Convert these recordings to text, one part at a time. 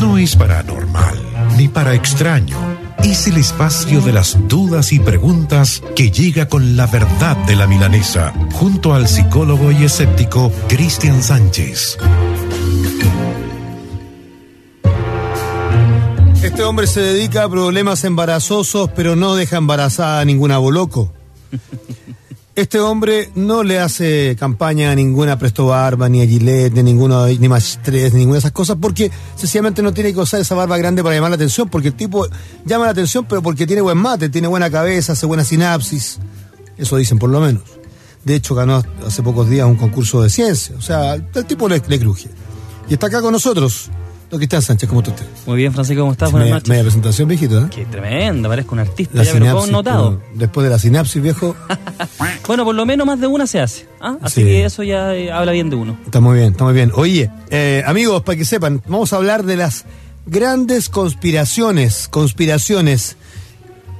no es paranormal ni para extraño. Es el espacio de las dudas y preguntas que llega con la verdad de la milanesa, junto al psicólogo y escéptico Cristian Sánchez. Este hombre se dedica a problemas embarazosos, pero no deja embarazada a ningún aboloco. Este hombre no le hace campaña a ninguna Presto Barba, ni a Gillette, ni ni más ninguna de esas cosas, porque sencillamente no tiene que usar esa barba grande para llamar la atención, porque el tipo llama la atención, pero porque tiene buen mate, tiene buena cabeza, hace buena sinapsis. Eso dicen por lo menos. De hecho, ganó hace pocos días un concurso de ciencia. O sea, el tipo le, le cruje. Y está acá con nosotros. Don Cristian Sánchez, ¿cómo tú estás? Muy bien, Francisco, ¿cómo estás? Buenas Media, noches. media presentación, viejito, ¿eh? Qué tremenda, parezco un artista, La ya lo sinapsis, notado. pero después de la sinapsis, viejo, Bueno, por lo menos más de una se hace. ¿ah? Así Sí. que eso ya eh, habla bien de uno. Está muy bien, está muy bien. Oye, eh, amigos, para que sepan, vamos a hablar de las grandes conspiraciones, conspiraciones.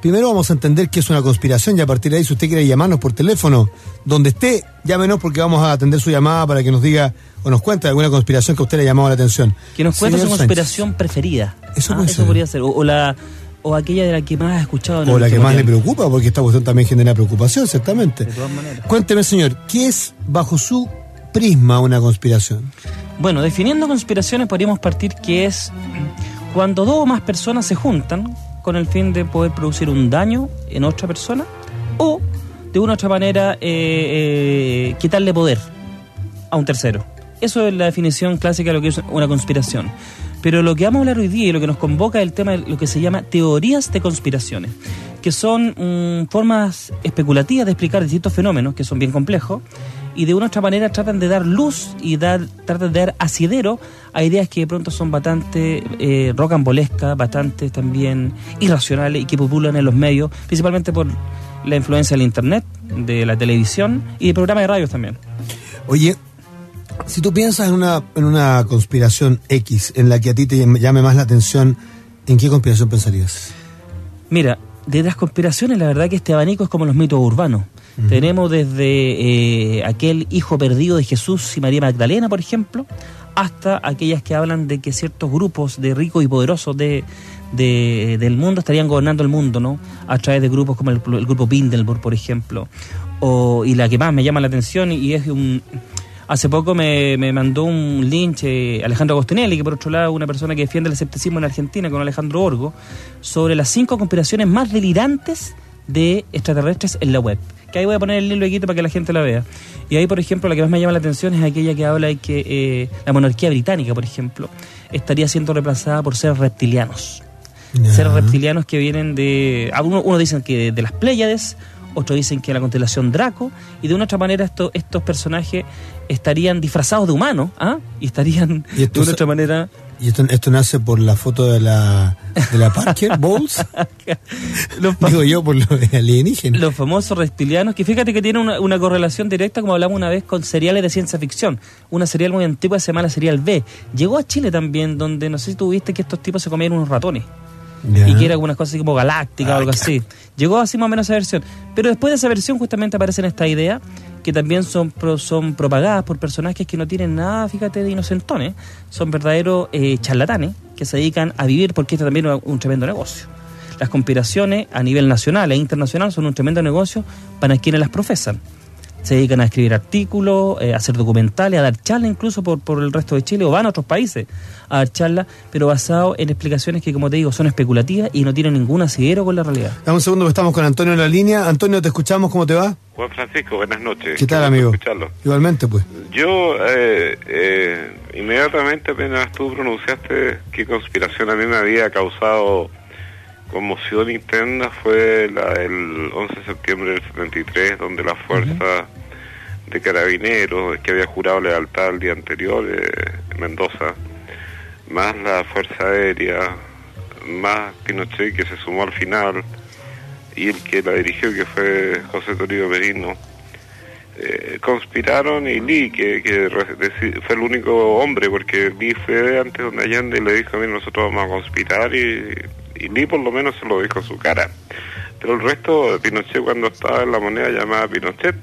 Primero vamos a entender qué es una conspiración y a partir de ahí, si usted quiere llamarnos por teléfono, donde esté, llámenos porque vamos a atender su llamada para que nos diga o nos cuente alguna conspiración que a usted le ha llamado la atención. Que nos cuente su Sánchez. conspiración preferida. Eso Ah, puede eso ser. podría ser. O, o la, o aquella de la que más has escuchado. en O el la que más le preocupa, porque esta cuestión también genera preocupación, ciertamente. De todas maneras. Cuénteme, señor, ¿qué es bajo su prisma una conspiración? Bueno, definiendo conspiraciones podríamos partir que es cuando dos o más personas se juntan con el fin de poder producir un daño en otra persona o de una u otra manera eh, eh, quitarle poder a un tercero. Eso es la definición clásica de lo que es una conspiración. Pero lo que vamos a hablar hoy día y lo que nos convoca es el tema de lo que se llama teorías de conspiraciones, que son mm, formas especulativas de explicar distintos fenómenos que son bien complejos y de una u otra manera tratan de dar luz y dar, tratan de dar asidero a ideas que de pronto son bastante eh, rocambolescas, bastante también irracionales y que populan en los medios, principalmente por la influencia del Internet, de la televisión y de programas de radios también. Oye, si tú piensas en una, en una conspiración X en la que a ti te llame más la atención, ¿en qué conspiración pensarías? Mira, de las conspiraciones, la verdad que este abanico es como los mitos urbanos. Tenemos desde eh, aquel hijo perdido de Jesús y María Magdalena, por ejemplo, hasta aquellas que hablan de que ciertos grupos de ricos y poderosos de, de- del mundo estarían gobernando el mundo, ¿no? A través de grupos como el, el grupo Bindelburg, por ejemplo. O, y la que más me llama la atención y es un... Hace poco me, me mandó un link eh, Alejandro Agostinelli, que por otro lado una persona que defiende el escepticismo en Argentina con Alejandro Orgo, sobre las cinco conspiraciones más delirantes de extraterrestres en la web. Que ahí voy a poner el link luego para que la gente la vea. Y ahí, por ejemplo, la que más me llama la atención es aquella que habla de que eh, la monarquía británica, por ejemplo, estaría siendo reemplazada por seres reptilianos Ya. seres reptilianos que vienen de. a Uno, uno dicen que de las Pléyades, otros dicen que de la constelación Draco, y de una otra manera esto- estos personajes estarían disfrazados de humanos, ¿ah? Y estarían Y de una otra manera. ¿Y esto, esto nace por la foto de la, de la Parker Bowles? Los, Digo yo, por lo de alienígena. los famosos reptilianos, que fíjate que tienen una, una correlación directa, como hablamos una vez, con seriales de ciencia ficción. Una serial muy antigua se llama la serial B. Llegó a Chile también, donde no sé si tú viste que estos tipos se comían unos ratones. Y que era como una cosa así como galáctica o algo así. Llegó así más o menos esa versión. Pero después de esa versión justamente aparecen estas ideas que también son, pro- son propagadas por personajes que no tienen nada, fíjate, de inocentones. Son verdaderos eh, charlatanes que se dedican a vivir porque esto también es un tremendo negocio. Las conspiraciones a nivel nacional e internacional son un tremendo negocio para quienes las profesan. Se dedican a escribir artículos, eh, a hacer documentales, a dar charlas incluso por, por el resto de Chile o van a otros países a dar charlas, pero basado en explicaciones que, como te digo, son especulativas y no tienen ningún asidero con la realidad. Dame un segundo que estamos con Antonio en la línea. Antonio, te escuchamos, ¿cómo te va? Juan Francisco, buenas noches. ¿Qué tal, amigo? Escucharlo. Igualmente, pues. Yo, eh, eh, inmediatamente apenas tú pronunciaste qué conspiración a mí me había causado conmoción interna fue la del 11 de septiembre del 73, donde la fuerza de carabineros que había jurado lealtad el día anterior eh, en Mendoza, más la fuerza aérea, más Pinochet que se sumó al final y el que la dirigió que fue José Toribio Merino eh, conspiraron y Lee, que, fue el único hombre, porque Lee fue antes donde Allende y le dijo, mira, nosotros vamos a conspirar, y, y Lee por lo menos se lo dijo a su cara. Pero el resto, Pinochet cuando estaba en la moneda llamada Pinochet,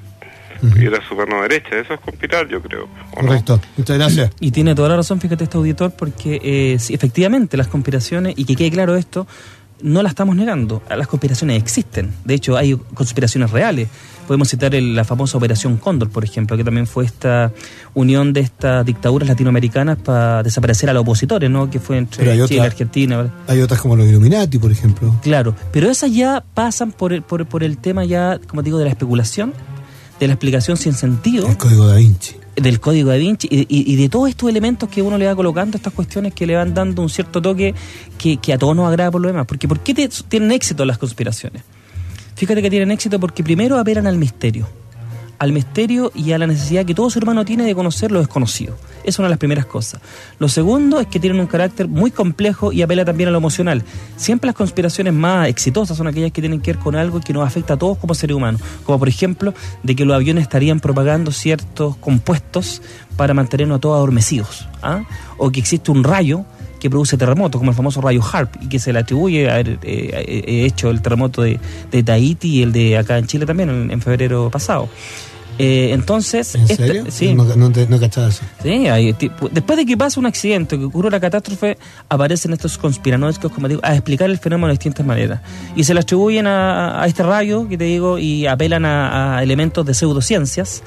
ir a su mano derecha. Eso es conspirar, yo creo. ¿o no? Correcto. Muchas gracias. Y tiene toda la razón, fíjate este auditor, porque eh, sí, efectivamente las conspiraciones, y que quede claro esto, no las estamos negando. Las conspiraciones existen. De hecho, hay conspiraciones reales. Podemos citar el- la famosa Operación Cóndor, por ejemplo, que también fue esta unión de estas dictaduras latinoamericanas para desaparecer a los opositores, ¿no? Que fue entre Chile y Argentina. ¿verdad? Hay otras como los Illuminati, por ejemplo. Claro, pero esas ya pasan por el, por, por el tema ya, como digo, de la especulación, de la explicación sin sentido, El código da Vinci. Del código da Vinci y, de todos estos elementos que uno le va colocando, estas cuestiones que le van dando un cierto toque que, que a todos nos agrada por lo demás. Porque ¿por qué te- tienen éxito las conspiraciones? Fíjate que tienen éxito porque primero apelan al misterio. Al misterio y a la necesidad que todo ser humano tiene de conocer lo desconocido. Es una de las primeras cosas. Lo segundo es que tienen un carácter muy complejo y apela también a lo emocional. Siempre las conspiraciones más exitosas son aquellas que tienen que ver con algo que nos afecta a todos como seres humanos. Como por ejemplo, de que los aviones estarían propagando ciertos compuestos para mantenernos a todos adormecidos. ¿ah? O que existe un rayo que produce terremotos, como el famoso rayo HARP, y que se le atribuye a haber eh, eh, hecho el terremoto de, de Tahiti y el de acá en Chile también, en febrero pasado. Eh, entonces, ¿En esta- serio? sí, No, no, te- no cachaba eso. Sí, hay tipo- después de que pasa un accidente, que ocurre una catástrofe, aparecen estos conspiranoicos, como digo, a explicar el fenómeno de distintas maneras. Y se le atribuyen a, a este rayo, que te digo, y apelan a, a elementos de pseudociencias,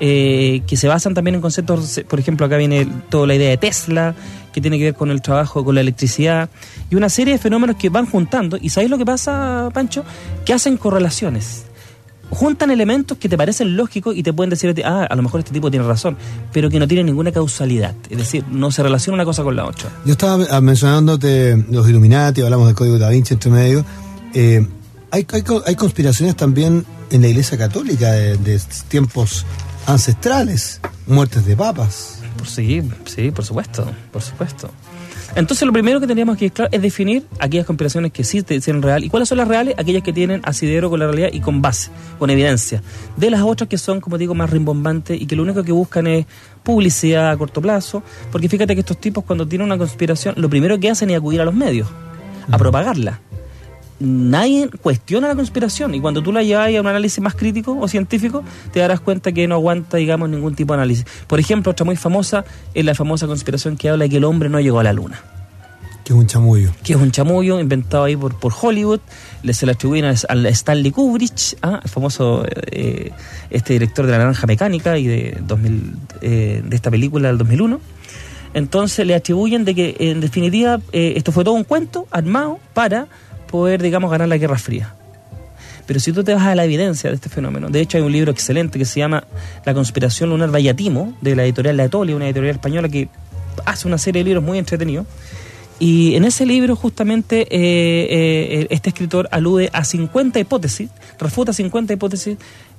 eh, que se basan también en conceptos, por ejemplo, acá viene toda la idea de Tesla, que tiene que ver con el trabajo con la electricidad, y una serie de fenómenos que van juntando. ¿Y sabéis lo que pasa, Pancho? Que hacen correlaciones juntan elementos que te parecen lógicos y te pueden decir, ah, a lo mejor este tipo tiene razón, pero que no tienen ninguna causalidad. Es decir, no se relaciona una cosa con la otra. Yo estaba ah, mencionándote los Illuminati, hablamos del código da Vinci entre medio. Eh, hay, hay, hay conspiraciones también en la Iglesia Católica de, de tiempos ancestrales, muertes de papas. Sí, sí, por supuesto, por supuesto. Entonces lo primero que tendríamos que claro, es definir aquellas conspiraciones que sí te dicen real. ¿Y cuáles son las reales? Aquellas que tienen asidero con la realidad y con base, con evidencia. De las otras que son, como digo, más rimbombantes y que lo único que buscan es publicidad a corto plazo. Porque fíjate que estos tipos cuando tienen una conspiración, lo primero que hacen es acudir a los medios, a propagarla. Nadie cuestiona la conspiración y cuando tú la llevas a un análisis más crítico o científico, te darás cuenta que no aguanta, digamos, ningún tipo de análisis. Por ejemplo, otra muy famosa es la famosa conspiración que habla de que el hombre no llegó a la luna Que es un chamullo. que es un chamullo inventado ahí por, por Hollywood, le se le atribuyen al Stanley Kubrick, ah, el famoso eh, este director de La Naranja Mecánica y de 2000, eh, de esta película del 2001. Entonces le atribuyen de que en definitiva eh, esto fue todo un cuento armado para poder, digamos, ganar la Guerra Fría. Pero si tú te vas a la evidencia de este fenómeno, de hecho hay un libro excelente que se llama La conspiración lunar Vallatimo, de la editorial La Etolia, una editorial española que hace una serie de libros muy entretenidos. Y en ese libro justamente eh, eh, este escritor alude a 50 hipótesis, refuta 50 hipótesis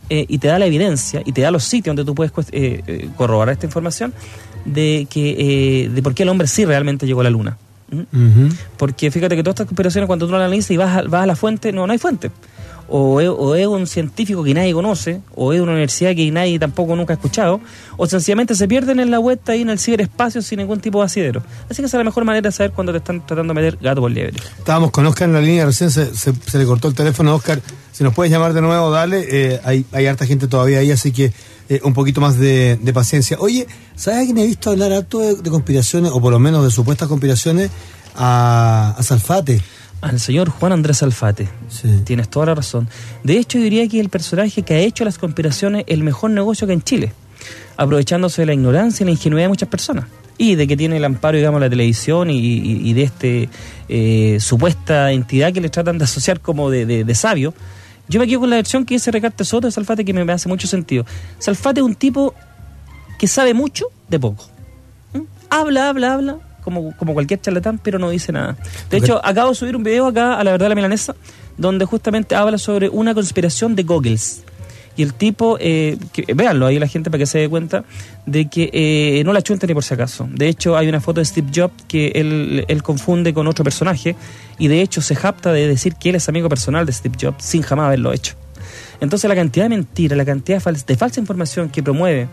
eh, y te da la evidencia y te da los sitios donde tú puedes eh, corroborar esta información de que de por qué el hombre sí realmente llegó a la luna. ¿Mm? Porque fíjate que todas estas conspiraciones, cuando tú las analizas y vas a, vas a la fuente, no, no hay fuente. O es, o es un científico que nadie conoce, o es una universidad que nadie tampoco nunca ha escuchado, o sencillamente se pierden en la vuelta ahí en el ciberespacio sin ningún tipo de asidero. Así que esa es la mejor manera de saber cuando te están tratando de meter gato por liebre. Estábamos con Oscar en la línea, recién se, se- se le cortó el teléfono. Oscar, si nos puedes llamar de nuevo, dale. eh, hay, hay harta gente todavía ahí, así que eh, un poquito más de, de paciencia. Oye, ¿sabes a quién he visto hablar harto de, de conspiraciones, o por lo menos de supuestas conspiraciones? A, a Salfate. Al señor Juan Andrés Alfate. Sí. Tienes toda la razón. De hecho, yo diría que el personaje que ha hecho las conspiraciones el mejor negocio que en Chile, aprovechándose de la ignorancia y la ingenuidad de muchas personas. Y de que tiene el amparo, digamos, de la televisión y, y- y de este eh, supuesta entidad que le tratan de asociar como de, de- de sabio. Yo me quedo con la versión que dice Recarte Soto de Salfate que me, me hace mucho sentido. Salfate es un tipo que sabe mucho de poco. ¿Mm? Habla, habla, habla, como, como cualquier charlatán, pero no dice nada. De hecho, acabo de subir un video acá a la verdad de la milanesa, donde justamente habla sobre una conspiración de Goggles. Y el tipo, eh, véanlo ahí la gente para que se dé cuenta de que eh, no la chunta ni por si acaso. De hecho, hay una foto de Steve Jobs que él, él confunde con otro personaje y de hecho se japta de decir que él es amigo personal de Steve Jobs sin jamás haberlo hecho. Entonces la cantidad de mentiras, la cantidad de, fal- falsa información que promueve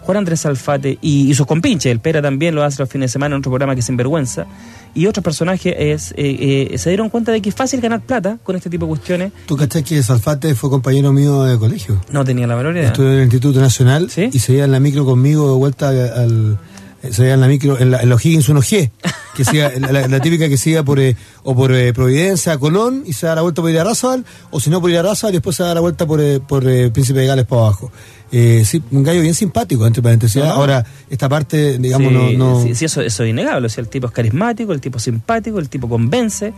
Juan Andrés Alfate y, y sus compinches, el Pera también lo hace los fines de semana en otro programa que es Sinvergüenza, y otros personajes es, eh, eh, se dieron cuenta de que es fácil ganar plata con este tipo de cuestiones. ¿Tú cachás que Salfate fue compañero mío de colegio? No tenía la menor idea. Estuve en el Instituto Nacional ¿Sí? y se iba en la micro conmigo de vuelta al... eh, Se iba en la micro, en, la, en los Higgins 1G, que se iba- la, la típica que se iba por, eh, o por eh, Providencia a Colón y se da la vuelta por ir a Razabal, o si no por ir a Razabal y después se da la vuelta por, eh, por Príncipe de Gales para abajo. Eh, sí, un gallo bien simpático, entre paréntesis. No. Ahora, esta parte, digamos, Sí, no... no sí, sí, eso, eso es innegable. O sea, el tipo es carismático, el tipo es simpático, el tipo convence.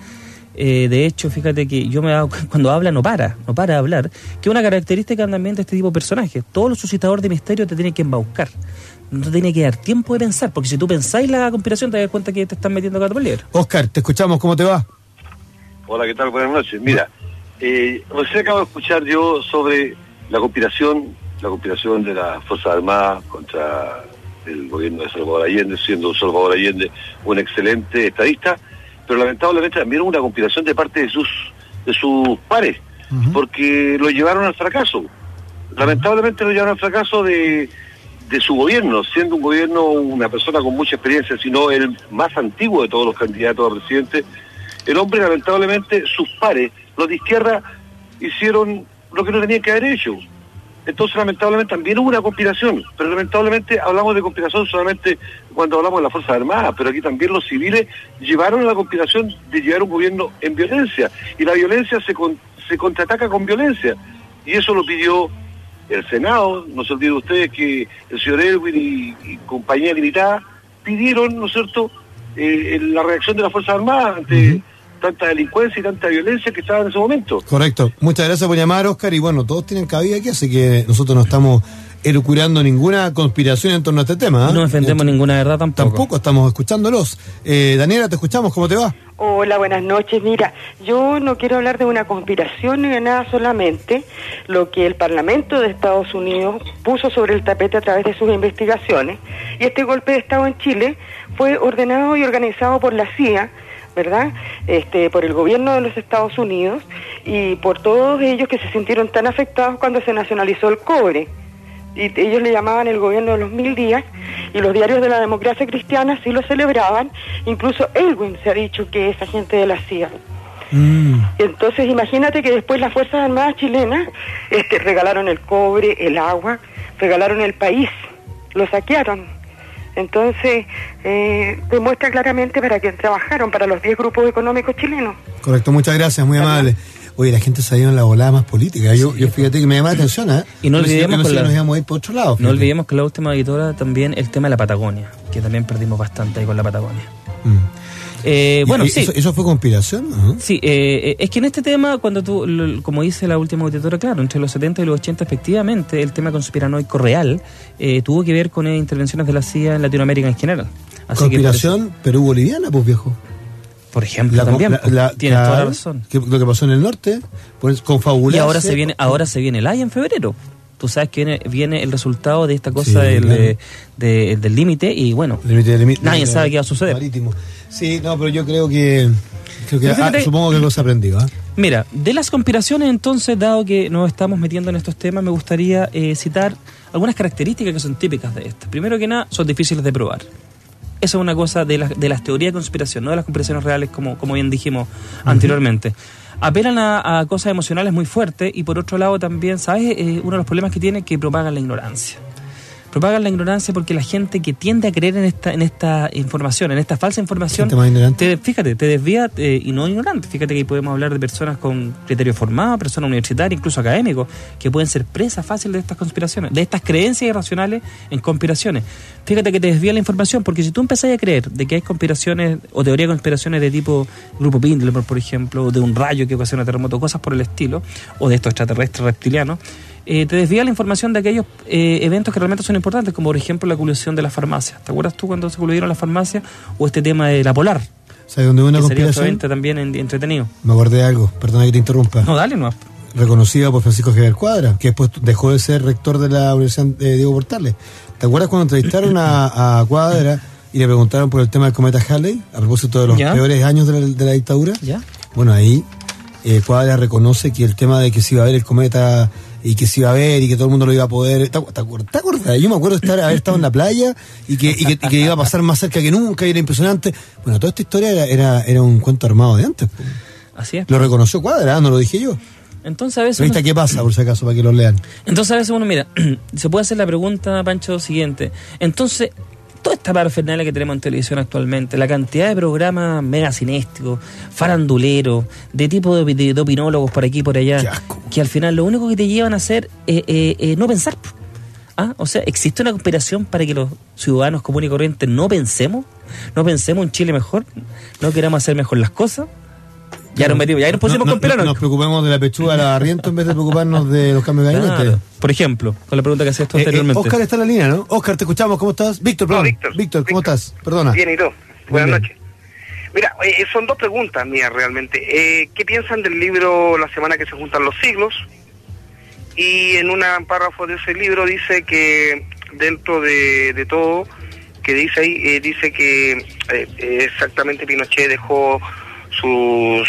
Eh, de hecho, fíjate que yo me cu- cuando habla no para, no para de hablar, que es una característica también de este tipo de personajes. Todos los suscitadores de misterio te tienen que embaucar. No te tiene que dar tiempo de pensar, porque si tú pensáis la conspiración te das cuenta que te están metiendo gato por liebre. Oscar, te escuchamos, ¿cómo te va? Hola, ¿qué tal? Buenas noches. Mira, eh, recién acabo de escuchar yo sobre la conspiración, la conspiración de las Fuerzas Armadas contra el gobierno de Salvador Allende, siendo Salvador Allende un excelente estadista, pero lamentablemente también una conspiración de parte de sus de sus pares, porque lo llevaron al fracaso. Lamentablemente lo llevaron al fracaso de, de su gobierno, siendo un gobierno una persona con mucha experiencia, sino el más antiguo de todos los candidatos a presidente, el hombre lamentablemente, sus pares, los de izquierda, hicieron lo que no tenían que haber hecho. Entonces lamentablemente también hubo una conspiración, pero lamentablemente hablamos de conspiración solamente cuando hablamos de las Fuerzas Armadas, pero aquí también los civiles llevaron la conspiración de llevar un gobierno en violencia, y la violencia se, se contraataca con violencia, y eso lo pidió el Senado, no se olviden ustedes que el señor Elwin y, y compañía limitada pidieron, ¿no es cierto?, eh, la reacción de las Fuerzas Armadas ante tanta delincuencia y tanta violencia que estaba en ese momento. Correcto. Muchas gracias por llamar, Oscar. Y bueno, todos tienen cabida aquí, así que nosotros no estamos elucubrando ninguna conspiración en torno a este tema. ¿ah? No defendemos ninguna verdad tampoco. Tampoco estamos escuchándolos. Eh, Daniela, te escuchamos, ¿cómo te va? Hola, buenas noches. Mira, yo no quiero hablar de una conspiración ni de nada solamente lo que el Parlamento de Estados Unidos puso sobre el tapete a través de sus investigaciones. Y este golpe de Estado en Chile fue ordenado y organizado por la CIA, ¿verdad? Este, por el gobierno de los Estados Unidos y por todos ellos que se sintieron tan afectados cuando se nacionalizó el cobre y ellos le llamaban el gobierno de los mil días y los diarios de la democracia cristiana sí lo celebraban, incluso Elwin se ha dicho que es agente de la CIA. Entonces imagínate que después las Fuerzas Armadas chilenas este, regalaron el cobre, el agua, regalaron el país, lo saquearon. Entonces eh, demuestra claramente para quién trabajaron, para los 10 grupos económicos chilenos. Correcto, muchas gracias, muy amable. Oye, la gente se ha ido en la volada más política. Yo, yo fíjate que me llama la atención, ¿eh? Y no pensé que olvidemos no la- nos íbamos a ir por otro lado. No olvidemos que la última editora también el tema de la Patagonia, que también perdimos bastante ahí con la Patagonia. Mm. Eh, bueno, sí. ¿Eso, eso fue conspiración? ¿no? Sí, eh, eh, es que en este tema, cuando tú, lo- como dice la última auditora, claro, entre los 70 y los 80, efectivamente, el tema conspiranoico real eh, tuvo que ver con eh, intervenciones de la CIA en Latinoamérica en general. Así Conspiración Perú-Boliviana, pues viejo. por ejemplo, La- también. la- la- tienes toda la razón. que- lo que pasó en el norte, pues Y ahora se viene, ahora se viene el AI en febrero. Tú sabes que viene, viene el resultado de esta cosa Sí, del, claro. eh, de- del límite y bueno, nadie sabe qué va a suceder. Marítimo. Sí, no, pero yo creo que. Creo que ah, supongo que aprendió. ¿ah? Mira, de las conspiraciones entonces, dado que nos estamos metiendo en estos temas, me gustaría eh, citar algunas características que son típicas de estas. Primero que nada, son difíciles de probar. Eso es una cosa de las, de las teorías de conspiración, no de las conspiraciones reales, como, como bien dijimos anteriormente. Apelan a, a cosas emocionales muy fuertes y por otro lado también, ¿sabes? Eh, uno de los problemas que tiene es que propagan la ignorancia. Propagan la ignorancia porque la gente que tiende a creer en esta, en esta información, en esta falsa información, te- fíjate, te desvía eh, y no ignorante. Fíjate que podemos hablar de personas con criterio formado, personas universitarias, incluso académicos, que pueden ser presas fáciles de estas conspiraciones, de estas creencias irracionales en conspiraciones. Fíjate que te desvía la información, porque si tú empezás a creer de que hay conspiraciones o teoría de conspiraciones de tipo Grupo Pindler, por ejemplo, o de un rayo que ocasiona terremoto, cosas por el estilo, o de estos extraterrestres reptilianos, eh, te desvía la información de aquellos eh, eventos que realmente son importantes, como por ejemplo la colusión de las farmacias. ¿Te acuerdas tú cuando se coludieron las farmacias? O este tema de la polar, ¿Sabes dónde hubo una que sería conspiración? ente también en- entretenido. Me acordé de algo, perdona que te interrumpa. No, dale, no. Reconocida por Francisco Javier Cuadra, que después dejó de ser rector de la Universidad de Diego Portales. ¿Te acuerdas cuando entrevistaron a, a Cuadra y le preguntaron por el tema del cometa Halley, a propósito de los Ya. peores años de la, de la dictadura? ¿Ya? Bueno, ahí eh, Cuadra reconoce que el tema de que se iba a ver el cometa y que se iba a ver y que todo el mundo lo iba a poder. ¿Te, acuerdas? Yo me acuerdo de estar, haber estado en la playa y que, y que, y que iba a pasar más cerca que nunca y era impresionante. Bueno, toda esta historia era, era, era un cuento armado de antes. Así es. Lo reconoció Cuadra, no lo dije yo. Entonces a veces... Revista uno- ¿Qué pasa, por si acaso, para que lo lean? Entonces a veces uno mira, se puede hacer la pregunta, Pancho, siguiente. Entonces, toda esta parafernalia que tenemos en televisión actualmente, la cantidad de programas mega cinéticos, faranduleros, de tipo de, de- de opinólogos por aquí y por allá, Qué asco. que al final lo único que te llevan a hacer es eh, eh, no pensar. ¿Ah? O sea, ¿existe una conspiración para que los ciudadanos comunes y corrientes no pensemos? ¿No pensemos un Chile mejor? ¿No queramos hacer mejor las cosas? Ya nos metimos, ya nos pusimos No- con no- pelano. Nos preocupemos de la pechuga la barriento en vez de preocuparnos de los cambios de gabinete. Claro. Por ejemplo, con la pregunta que hacías tú Eh, eh, anteriormente. Oscar está en la línea, ¿no? Oscar, te escuchamos, ¿cómo estás? Víctor, No, perdón. Víctor. ¿cómo Víctor. estás? Perdona. Bien, ¿y tú? Buenas noches. Mira, eh, son dos preguntas mías realmente. Eh, ¿Qué piensan del libro La semana que se juntan los siglos? Y en un párrafo de ese libro dice que dentro de, de todo, que dice ahí, eh, dice que exactamente Pinochet dejó sus...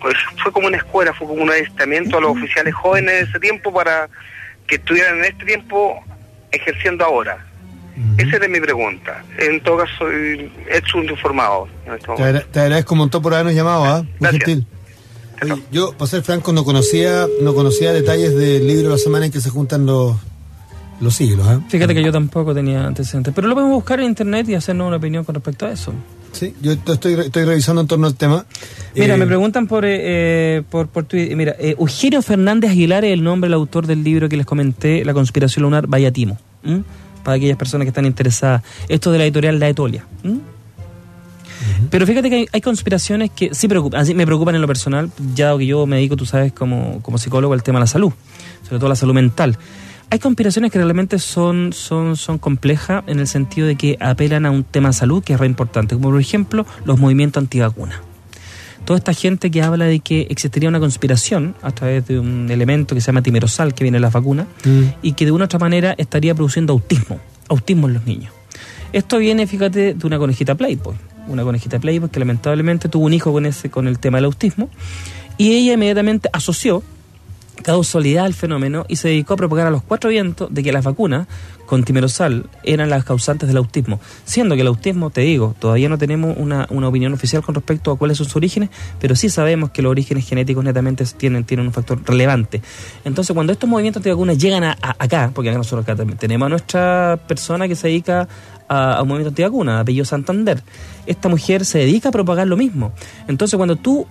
Pues fue como una escuela, fue como un adiestramiento a los oficiales jóvenes de ese tiempo para que estuvieran en este tiempo ejerciendo ahora. Esa era mi pregunta. En todo caso, soy hecho un informado. En este Te, momento. agra- te agradezco un montón por habernos llamado, ¿ah? Muy Gracias. gentil. Oye, yo, para ser franco, no conocía, no conocía detalles del libro La semana en que se juntan los, los siglos, ¿ah? Fíjate que yo tampoco tenía antecedentes, pero lo podemos buscar en internet y hacernos una opinión con respecto a eso. Sí, yo estoy, estoy revisando en torno al tema. Mira, Eh, me preguntan por, eh, eh, por, por Twitter. Mira, eh, Eugenio Fernández Aguilar es el nombre del autor del libro que les comenté, La conspiración lunar Vayatimo. ¿m? Para aquellas personas que están interesadas. Esto de la editorial La Etolia. ¿m? Pero fíjate que hay, hay conspiraciones que sí preocupan, así me preocupan en lo personal, ya que yo me dedico, tú sabes, como, como psicólogo al tema de la salud, sobre todo la salud mental. Hay conspiraciones que realmente son, son, son complejas en el sentido de que apelan a un tema de salud que es re importante, como por ejemplo los movimientos antivacunas. Toda esta gente que habla de que existiría una conspiración a través de un elemento que se llama timerosal que viene de las vacunas Mm. y que de una u otra manera estaría produciendo autismo, autismo en los niños. Esto viene, fíjate, de una conejita Playboy, una conejita Playboy que lamentablemente tuvo un hijo con ese con el tema del autismo y ella inmediatamente asoció causalidad al fenómeno y se dedicó a propagar a los cuatro vientos de que las vacunas con timerosal eran las causantes del autismo, siendo que el autismo, te digo, todavía no tenemos una, una opinión oficial con respecto a cuáles son sus orígenes, pero sí sabemos que los orígenes genéticos netamente tienen, tienen un factor relevante. Entonces, cuando estos movimientos antivacunas llegan a, acá, porque acá nosotros acá también tenemos a nuestra persona que se dedica a, a un movimiento antivacuna, apellido Santander, esta mujer se dedica a propagar lo mismo. Entonces, cuando tú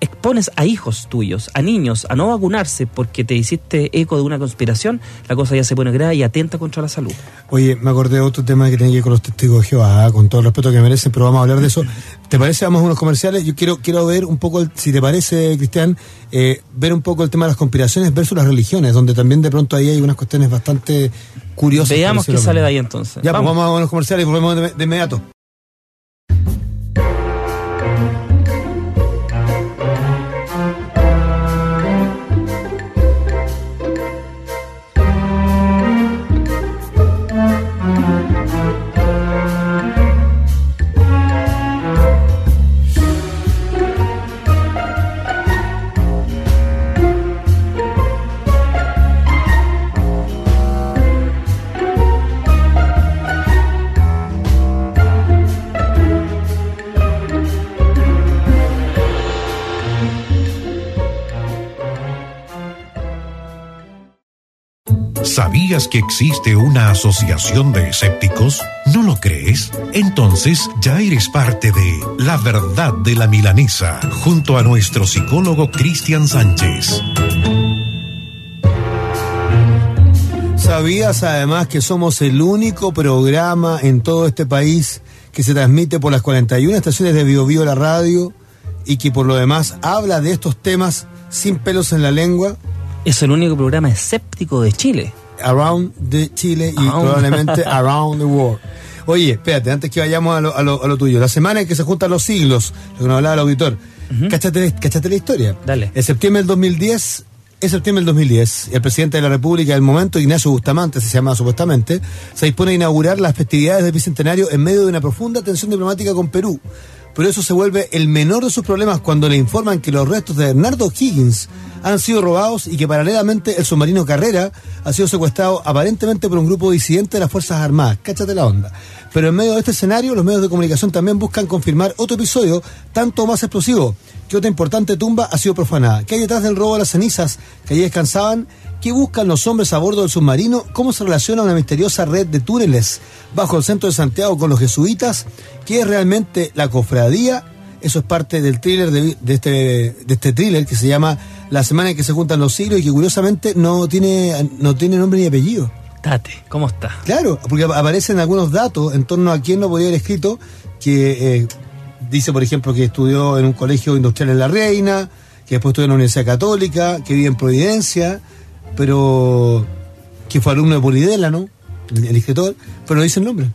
expones a hijos tuyos, a niños, a no vacunarse porque te hiciste eco de una conspiración, la cosa ya se pone grave y atenta contra la salud. Oye, me acordé de otro tema que tiene que ver con los testigos de Jehová, con todo el respeto que merecen, pero vamos a hablar de eso. ¿Te parece? Vamos a unos comerciales. Yo quiero quiero ver un poco, el- si te parece, Cristian, eh, ver un poco el tema de las conspiraciones versus las religiones, donde también de pronto ahí hay unas cuestiones bastante curiosas. Veamos qué sale de ahí entonces. Ya, pues vamos a unos comerciales y volvemos de, de inmediato. ¿Sabías que existe una asociación de escépticos? ¿No lo crees? Entonces ya eres parte de La Verdad de la Milanesa, junto a nuestro psicólogo Cristian Sánchez. ¿Sabías además que somos el único programa en todo este país que se transmite por las 41 estaciones de Bio Bio la radio y que por lo demás habla de estos temas sin pelos en la lengua? Es el único programa escéptico de Chile. Around the Chile y Around. probablemente Around the World. Oye, espérate, antes que vayamos a lo, a lo- a lo tuyo. La semana en que se juntan los siglos, lo que nos hablaba el auditor. cáchate, cáchate la historia. Dale. En septiembre del 2010, en septiembre del 2010, el presidente de la República del momento, Ignacio Bustamante, se llama supuestamente, se dispone a inaugurar las festividades del Bicentenario en medio de una profunda tensión diplomática con Perú. Pero eso se vuelve el menor de sus problemas cuando le informan que los restos de Bernardo Higgins, han sido robados y que paralelamente el submarino Carrera ha sido secuestrado aparentemente por un grupo disidente de las Fuerzas Armadas. Cáchate la onda. Pero en medio de este escenario, los medios de comunicación también buscan confirmar otro episodio tanto más explosivo, que otra importante tumba ha sido profanada. ¿Qué hay detrás del robo de las cenizas que allí descansaban? ¿Qué buscan los hombres a bordo del submarino? ¿Cómo se relaciona una misteriosa red de túneles bajo el centro de Santiago con los jesuitas? ¿Qué es realmente la cofradía? Eso es parte del thriller de, de este, de este thriller que se llama La semana en que se juntan los siglos y que curiosamente no tiene, no tiene nombre ni apellido. Tate, ¿cómo está? Claro, porque ap- aparecen algunos datos en torno a quién lo podía haber escrito, que eh, dice, por ejemplo, que estudió en un colegio industrial en La Reina, que después estudió en la Universidad Católica, que vive en Providencia, pero que fue alumno de Polidela, ¿no? El, el escritor, pero no dice el nombre.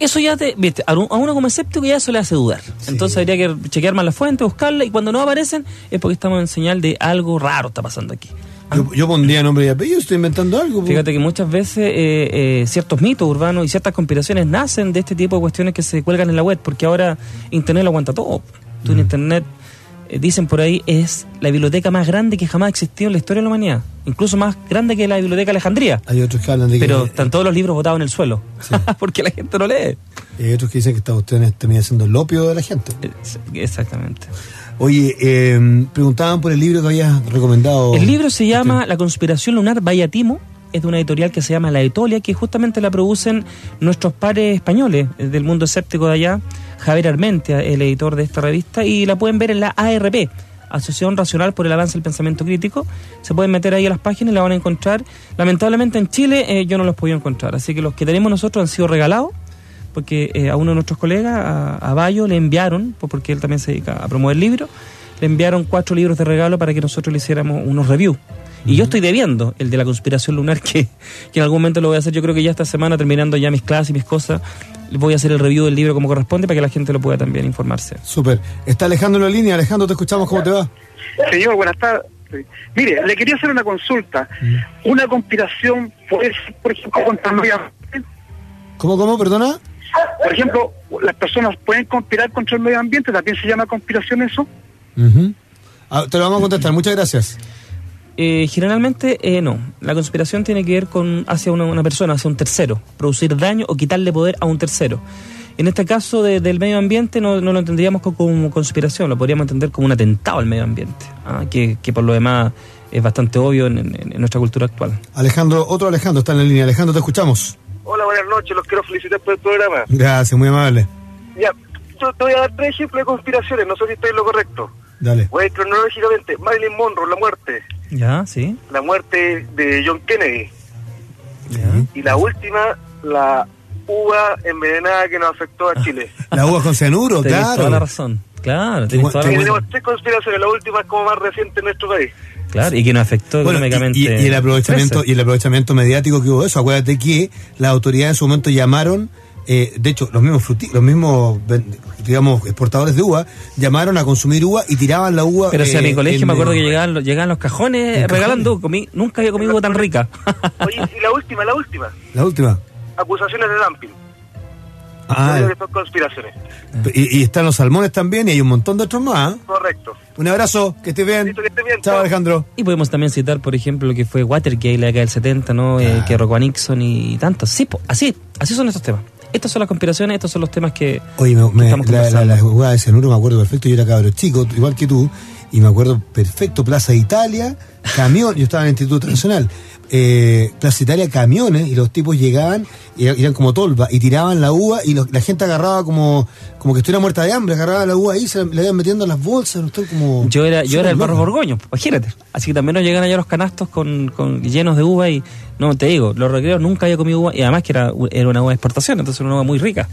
Eso ya te, viste, a un- a uno como escéptico ya eso le hace dudar. Entonces habría que chequear más la fuente, buscarla, y cuando no aparecen es porque estamos en señal de algo raro está pasando aquí. Yo, yo pondría nombre y apellido, estoy inventando algo. Fíjate que muchas veces eh, eh, ciertos mitos urbanos y ciertas conspiraciones nacen de este tipo de cuestiones que se cuelgan en la web, porque ahora Internet lo aguanta todo. Tú en Internet, eh, dicen por ahí, es la biblioteca más grande que jamás ha existido en la historia de la humanidad. Incluso más grande que la biblioteca de Alejandría. Hay otros que hablan de que Pero están todos los libros botados en el suelo, Sí. porque la gente no lee. hay otros que dicen que esta cuestión termina siendo el opio de la gente. Es- Exactamente. Oye, eh, preguntaban por el libro que habías recomendado. El libro se llama La conspiración lunar Bayatimo. Es de una editorial que se llama La Etolia, que justamente la producen nuestros pares españoles eh, del mundo escéptico de allá. Javier Armentia, el editor de esta revista, y la pueden ver en la ARP, Asociación Racional por el Avance del Pensamiento Crítico. Se pueden meter ahí a las páginas y la van a encontrar. Lamentablemente en Chile eh, yo no los podía encontrar, así que los que tenemos nosotros han sido regalados porque eh, a uno de nuestros colegas, a, a Bayo, le enviaron, pues, porque él también se dedica a promover libros, le enviaron cuatro libros de regalo para que nosotros le hiciéramos unos reviews. Y yo estoy debiendo el de la conspiración lunar, que, que en algún momento lo voy a hacer. Yo creo que ya esta semana, terminando ya mis clases y mis cosas, voy a hacer el review del libro como corresponde para que la gente lo pueda también informarse. Súper. Está Alejandro en la línea. Alejandro, te escuchamos. ¿Cómo te va? Señor, buenas tardes. Mire, le quería hacer una consulta. Una conspiración puede ser, por ejemplo, contra el medio ambiente. ¿Cómo, cómo? Perdona. Por ejemplo, las personas pueden conspirar contra el medio ambiente. ¿También se llama conspiración eso? Ah, te lo vamos a contestar. Muchas gracias. Eh, generalmente eh, no. La conspiración tiene que ver con hacia una, una persona, hacia un tercero, producir daño o quitarle poder a un tercero. En este caso de- del medio ambiente no, no lo entenderíamos co- como, conspiración, lo podríamos entender como un atentado al medio ambiente, ah, que, que por lo demás es bastante obvio en, en- en nuestra cultura actual. Alejandro, otro Alejandro está en la línea. Alejandro, te escuchamos. Hola, buenas noches, los quiero felicitar por el programa. Gracias, muy amable. Ya, yo te voy a dar tres ejemplos de conspiraciones, no sé si estoy en lo correcto. Dale. Voy a ir cronológicamente. Marilyn Monroe, la muerte. ¿Ya? ¿Sí? La muerte de John Kennedy. ¿Ya? Y la última, la uva envenenada que nos afectó a Chile. La uva con cianuro, claro. toda la razón. Claro. Tenemos tres conspiraciones, la última es como más reciente en nuestro país. Claro, y que nos afectó Bueno, y, económicamente. y- y el aprovechamiento y el aprovechamiento mediático que hubo eso. Acuérdate que las autoridades en su momento llamaron, eh, de hecho, los mismos fruti- los mismos digamos exportadores de uva llamaron a consumir uva y tiraban la uva. Pero si a eh, mi colegio en- me acuerdo que llegaban, los- llegaban los cajones ¿En regalando. Comí, nunca había comido uva tan rica. Oye, y la última, la última, La última. acusaciones de dumping. Ah, conspiraciones. y, y están los salmones también y hay un montón de otros más. ¿eh? Correcto. Un abrazo, que estés bien. Que Chao, chao. Alejandro. Y podemos también citar, por ejemplo, lo que fue Watergate, la década del 70, ¿no? Eh, que Rocco a Nixon y tantos. Sí, po, así, así son estos temas. Estas son las conspiraciones, estos son los temas que... Oye, me, me- Estamos la, la, la jugada de cianuro me acuerdo perfecto, yo era cabro chico, igual que tú, y me acuerdo perfecto, Plaza Italia, camión, yo estaba en el Instituto Nacional, eh, Plaza Italia, camiones, y los tipos llegaban, y eran, eran como tolva, y tiraban la uva, y los- la gente agarraba como como que estuviera muerta de hambre, agarraba la uva ahí, se la, la iban metiendo en las bolsas, no Estoy como... Yo era, yo era el barro borgoño, imagínate. Así que también nos llegan allá los canastos con, con llenos de uva y... No, te digo, los recreos nunca había comido uva, y además que era, era una uva de exportación, entonces era una uva muy rica.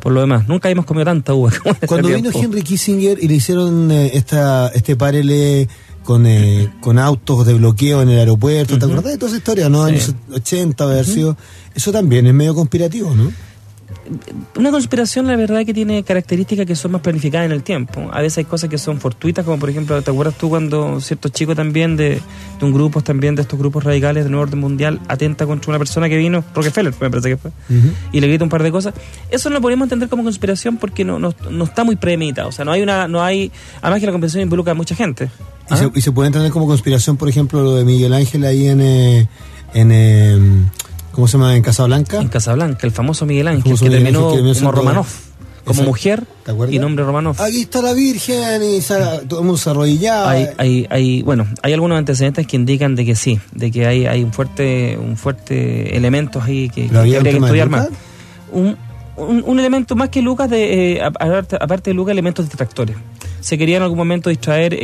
Por lo demás, nunca habíamos comido tanta uva. como ese Cuando vino tiempo. Henry Kissinger y le hicieron eh, esta este parele con, eh, con autos de bloqueo en el aeropuerto, ¿te acordás de toda esa historia, no? Sí. Años 80 haber sido. Eso también es medio conspirativo, ¿no? Una conspiración, la verdad, que tiene características que son más planificadas en el tiempo. A veces hay cosas que son fortuitas, como por ejemplo, ¿te acuerdas tú cuando ciertos chicos también de, de un grupo, también de estos grupos radicales de nuevo orden mundial, atenta contra una persona que vino, Rockefeller, me parece que fue, y le grita un par de cosas? Eso no lo podemos entender como conspiración porque no, no, no está muy premeditado. O sea, no hay una, no hay, además que la conspiración involucra a mucha gente. ¿Y, se, ¿Ah? y se puede entender como conspiración, por ejemplo, lo de Miguel Ángel ahí en, eh, en eh, ¿cómo se llama? En Casablanca. En Casablanca, el famoso Miguel Ángel, famoso que Miguel terminó Ángel que terminó como Romanov, como mujer ¿Te y nombre Romanov. Aquí está la Virgen y se arrodillaba. Hay, hay, hay, bueno, hay algunos antecedentes que indican de que sí, de que hay, hay un fuerte, un fuerte elementos ahí que, que ¿Pero había un habría que estudiar más. Un, un, un elemento más que Lucas, de, eh, aparte, de Lucas, elementos distractores. Se quería en algún momento distraer eh,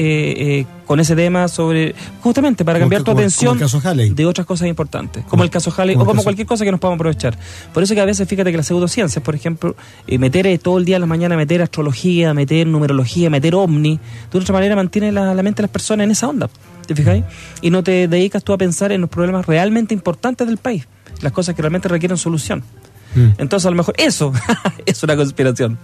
eh, con ese tema sobre, justamente para cambiar tu atención como de otras cosas importantes, como, el caso Halley o como caso- cualquier cosa que nos podamos aprovechar. Por eso que a veces, fíjate que las pseudociencias, por ejemplo, eh, meter eh, todo el día en la mañana, meter astrología, meter numerología, meter ovni, de otra manera mantiene la, la mente de las personas en esa onda, ¿te fijáis? Y no te dedicas tú a pensar en los problemas realmente importantes del país, las cosas que realmente requieren solución. Mm. Entonces, a lo mejor eso es una conspiración.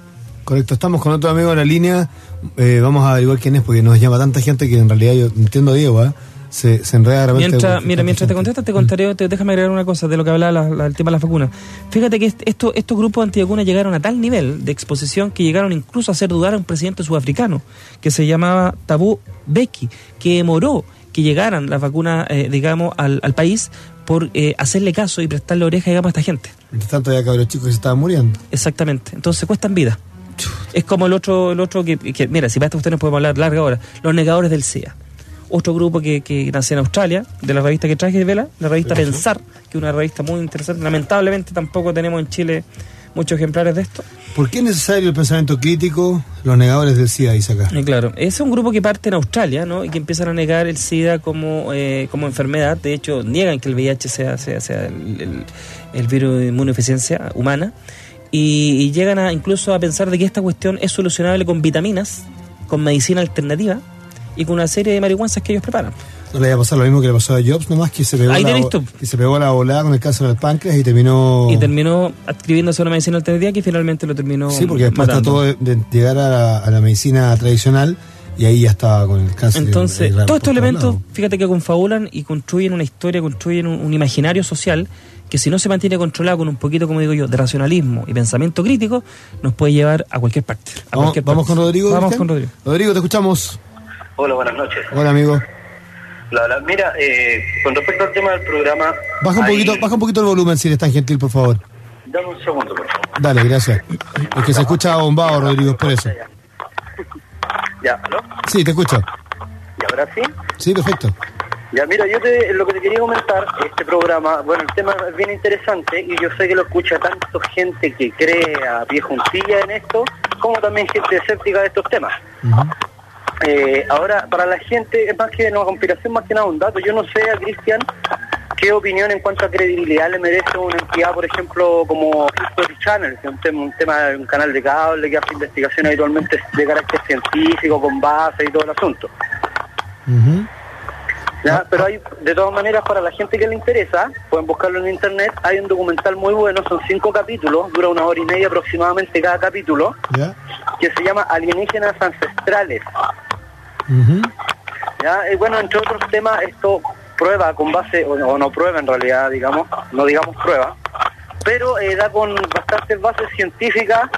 Correcto, estamos con otro amigo en la línea. Eh, vamos a averiguar quién es, porque nos llama tanta gente que en realidad yo entiendo a Diego, ¿ah? se, se enreda de repente. Mientras, con mira, mientras te contestas, te contaré, te- déjame agregar una cosa de lo que hablaba la- la- el tema de las vacunas. Fíjate que est- esto, estos grupos antivacunas llegaron a tal nivel de exposición que llegaron incluso a hacer dudar a un presidente sudafricano que se llamaba Tabu Beki, que demoró que llegaran las vacunas, eh, digamos, al, al país por eh, hacerle caso y prestarle oreja, digamos, a esta gente. Mientras tanto, ya cabros chicos que se estaban muriendo. Exactamente. Entonces cuestan vida. Es como el otro, el otro que, que- mira, si para esto ustedes nos podemos hablar larga hora, los negadores del SIDA. Otro grupo que, que nace en Australia, de la revista que traje, Vela, la revista Pensar, que es una revista muy interesante. Lamentablemente tampoco tenemos en Chile muchos ejemplares de esto. ¿Por qué es necesario el pensamiento crítico? Los negadores del SIDA, dice acá. Y claro, ese es un grupo que parte en Australia, ¿no? Y que empiezan a negar el SIDA como, eh, como enfermedad. De hecho, niegan que el VIH sea, sea, sea el, el- el virus de inmunodeficiencia humana. Y, y llegan a incluso a pensar de que esta cuestión es solucionable con vitaminas, con medicina alternativa y con una serie de marihuanas que ellos preparan. No le iba a pasar lo mismo que le pasó a Jobs, nomás que se pegó, Ahí la, que se pegó la volada con el cáncer del páncreas y terminó. Y terminó adscribiéndose a una medicina alternativa que finalmente lo terminó Sí, porque después matando. trató de, de llegar a la, a la medicina tradicional y ahí ya estaba con el cáncer. Entonces, todos estos elementos, fíjate que confabulan y construyen una historia, construyen un, un imaginario social que si no se mantiene controlado con un poquito, como digo yo, de racionalismo y pensamiento crítico, nos puede llevar a cualquier parte. a Vamos, cualquier vamos parte. con Rodrigo. Vamos Cristian? con Rodrigo. Rodrigo, te escuchamos. Hola, buenas noches. Hola, amigo. Bla, bla. Mira, eh, con respecto al tema del programa... Baja un, poquito, baja un poquito el volumen si eres tan gentil, por favor. Dame un segundo, por favor. Dale, gracias. Es que se escucha bombado, Rodrigo, es por eso. Ya, ¿aló? Sí, te escucho. ¿Y ahora sí? Sí, perfecto. Ya, mira, yo te, lo que te quería comentar, este programa, bueno, el tema es bien interesante y yo sé que lo escucha tanto gente que cree a pie juntilla en esto, como también gente escéptica de estos temas. Eh, ahora, para la gente, es más que una conspiración, más que nada un dato. Yo no sé a Cristian qué opinión en cuanto a credibilidad le merece una entidad, por ejemplo, como History Channel, que es un tema, un tema de un canal de cable que hace investigación habitualmente de carácter científico, con base y todo el asunto. Pero hay, de todas maneras, para la gente que le interesa, pueden buscarlo en internet, hay un documental muy bueno, son cinco capítulos, dura una hora y media aproximadamente cada capítulo, que se llama Alienígenas Ancestrales. ¿Ya? Y bueno, entre otros temas, esto prueba con base, o, o no prueba en realidad, digamos, no digamos prueba, pero eh, da con bastantes bases científicas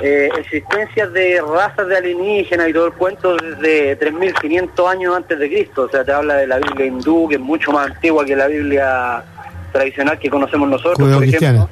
eh, existencias de razas de alienígenas y todo el cuento desde 3.500 años antes de Cristo. O sea, te habla de la Biblia hindú, que es mucho más antigua que la Biblia tradicional que conocemos nosotros, por ejemplo.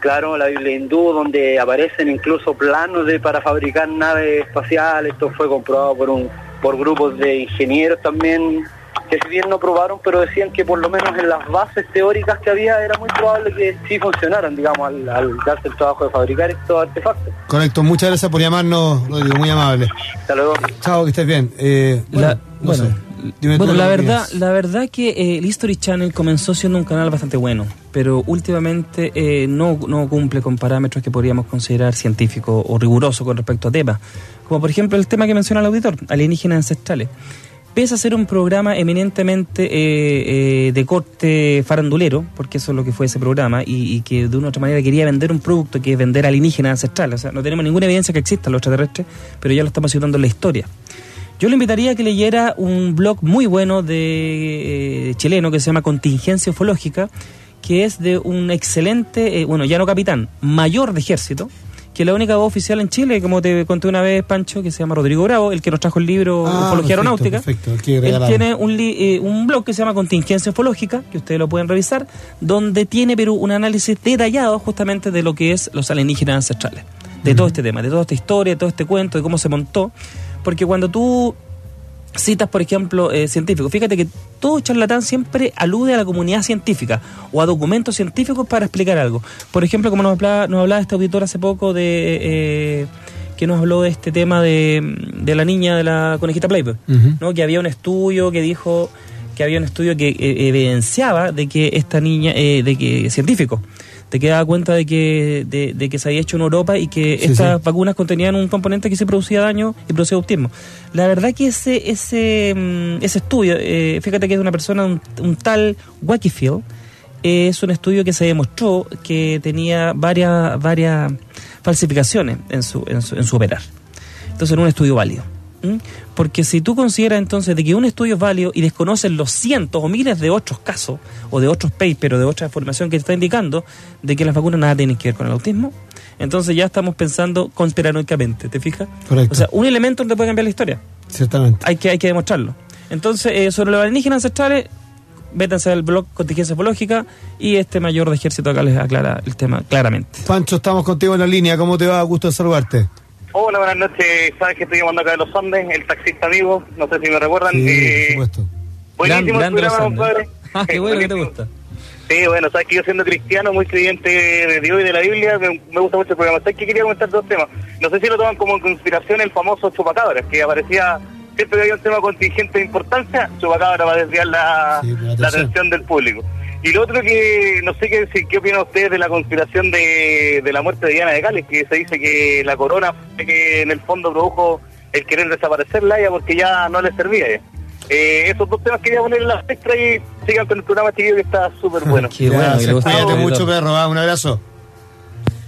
Claro, la Biblia hindú, donde aparecen incluso planos de para fabricar naves espaciales. Esto fue comprobado por un por grupos de ingenieros también, que si bien no probaron, pero decían que por lo menos en las bases teóricas que había era muy probable que sí funcionaran, digamos, al, al darse el trabajo de fabricar estos artefactos. Correcto, muchas gracias por llamarnos, Rodrigo, muy amable. Hasta luego. Chao, que estés bien. Eh, bueno, La- no bueno, sé. Dime bueno, la verdad, la verdad que eh, el History Channel comenzó siendo un canal bastante bueno, pero últimamente eh, no, no cumple con parámetros que podríamos considerar científicos o rigurosos con respecto a temas, como por ejemplo el tema que menciona el auditor, alienígenas ancestrales. pese a ser un programa eminentemente eh, eh, de corte farandulero, porque eso es lo que fue ese programa, y, y que de una u otra manera quería vender un producto que es vender alienígenas ancestrales. O sea, no tenemos ninguna evidencia que existan los extraterrestres, pero ya lo estamos citando en la historia. Yo le invitaría a que leyera un blog muy bueno de eh, chileno que se llama Contingencia Ufológica, que es de un excelente, eh, bueno, ya no capitán, mayor de ejército, que es la única voz oficial en Chile, como te conté una vez, Pancho, que se llama Rodrigo Bravo, el que nos trajo el libro Ah, Ufología perfecto, Aeronáutica. perfecto, el que Él tiene un, li- eh, un blog que se llama Contingencia Ufológica, que ustedes lo pueden revisar, donde tiene pero un análisis detallado justamente de lo que es los alienígenas ancestrales, de todo este tema, de toda esta historia, de todo este cuento, de cómo se montó, porque cuando tú citas, por ejemplo, eh, científicos. Fíjate que todo charlatán siempre alude a la comunidad científica o a documentos científicos para explicar algo. Por ejemplo, como nos hablaba, nos hablaba este auditor hace poco de... eh, que nos habló de este tema de, de la niña de la conejita Playboy. ¿no? que había un estudio que dijo que había un estudio que eh, evidenciaba de que esta niña, eh, de que científico, te quedaba cuenta de que, de, de que se había hecho en Europa y que Sí, estas sí. vacunas contenían un componente que se producía daño y producía autismo. La verdad que ese, ese, mm, ese estudio, eh, fíjate que es de una persona, un, un tal Wakefield, eh, es un estudio que se demostró que tenía varias, varias falsificaciones en su, en su, en su operar. Entonces era un estudio válido. ¿M? Porque si tú consideras entonces de que un estudio es válido y desconoces los cientos o miles de otros casos o de otros papers o de otra información que te está indicando de que las vacunas nada tienen que ver con el autismo, entonces ya estamos pensando conspiranoicamente, ¿te fijas? Correcto. O sea, un elemento no te puede cambiar la historia, Ciertamente. hay que, hay que demostrarlo. Entonces, eh, sobre los alienígenas ancestrales, vétanse al blog Contingencia Ufológica y este mayor de ejército acá les aclara el tema claramente. Pancho, estamos contigo en la línea. ¿Cómo te va? Gusto de saludarte. Hola, buenas noches. Sabes que estoy llamando acá de los Andes, el taxista amigo. No sé si me recuerdan. Sí, Eh, por supuesto. buenísimo Gran- el programa, compadre. Ah, qué bueno que te gusta. Sí, bueno, sabes que yo siendo cristiano, muy creyente de Dios y de la Biblia, me, me gusta mucho el programa. Sabes que quería comentar dos temas. No sé si lo toman como conspiración el famoso chupacabras, que aparecía siempre que había un tema contingente de importancia, chupacabra para desviar la, Sí, atención del público. Y lo otro que no sé qué, si- qué opinan ustedes de la conspiración de, de la muerte de Diana de Gales, que se dice que la corona fue que en el fondo produjo el querer desaparecerla ya porque ya no le servía. ya. Eh, esos dos temas quería poner en la extra y sigan con el programa chiquillo que está súper bueno. Qué bueno, Gracias. Cuídate mucho, perro. va, Un abrazo.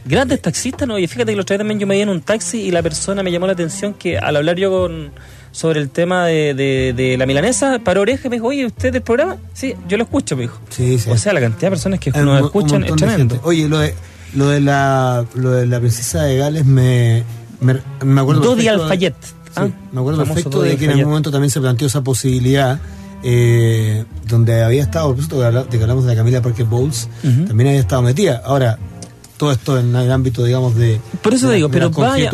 Grandes taxistas, ¿no? Y fíjate que los otro día también yo me vi en un taxi y la persona me llamó la atención que al hablar yo con sobre el tema de, de, de la milanesa, paró oreja y me dijo, oye, ¿usted del programa? Sí, yo lo escucho, me dijo. Sí, sí. O sea, la cantidad de personas que Hay nos un- un escuchan es de tremendo. Oye, lo de, lo de la lo de la princesa de Gales me me, me acuerdo Dodi Alfayet. Sí, Ah, me acuerdo perfecto de que en algún momento también se planteó esa posibilidad eh, donde había estado, por supuesto, de que hablamos de la Camila Parker Bowles, también había estado metida. Ahora, todo esto en el ámbito, digamos, de. Por eso de- digo, pero vaya,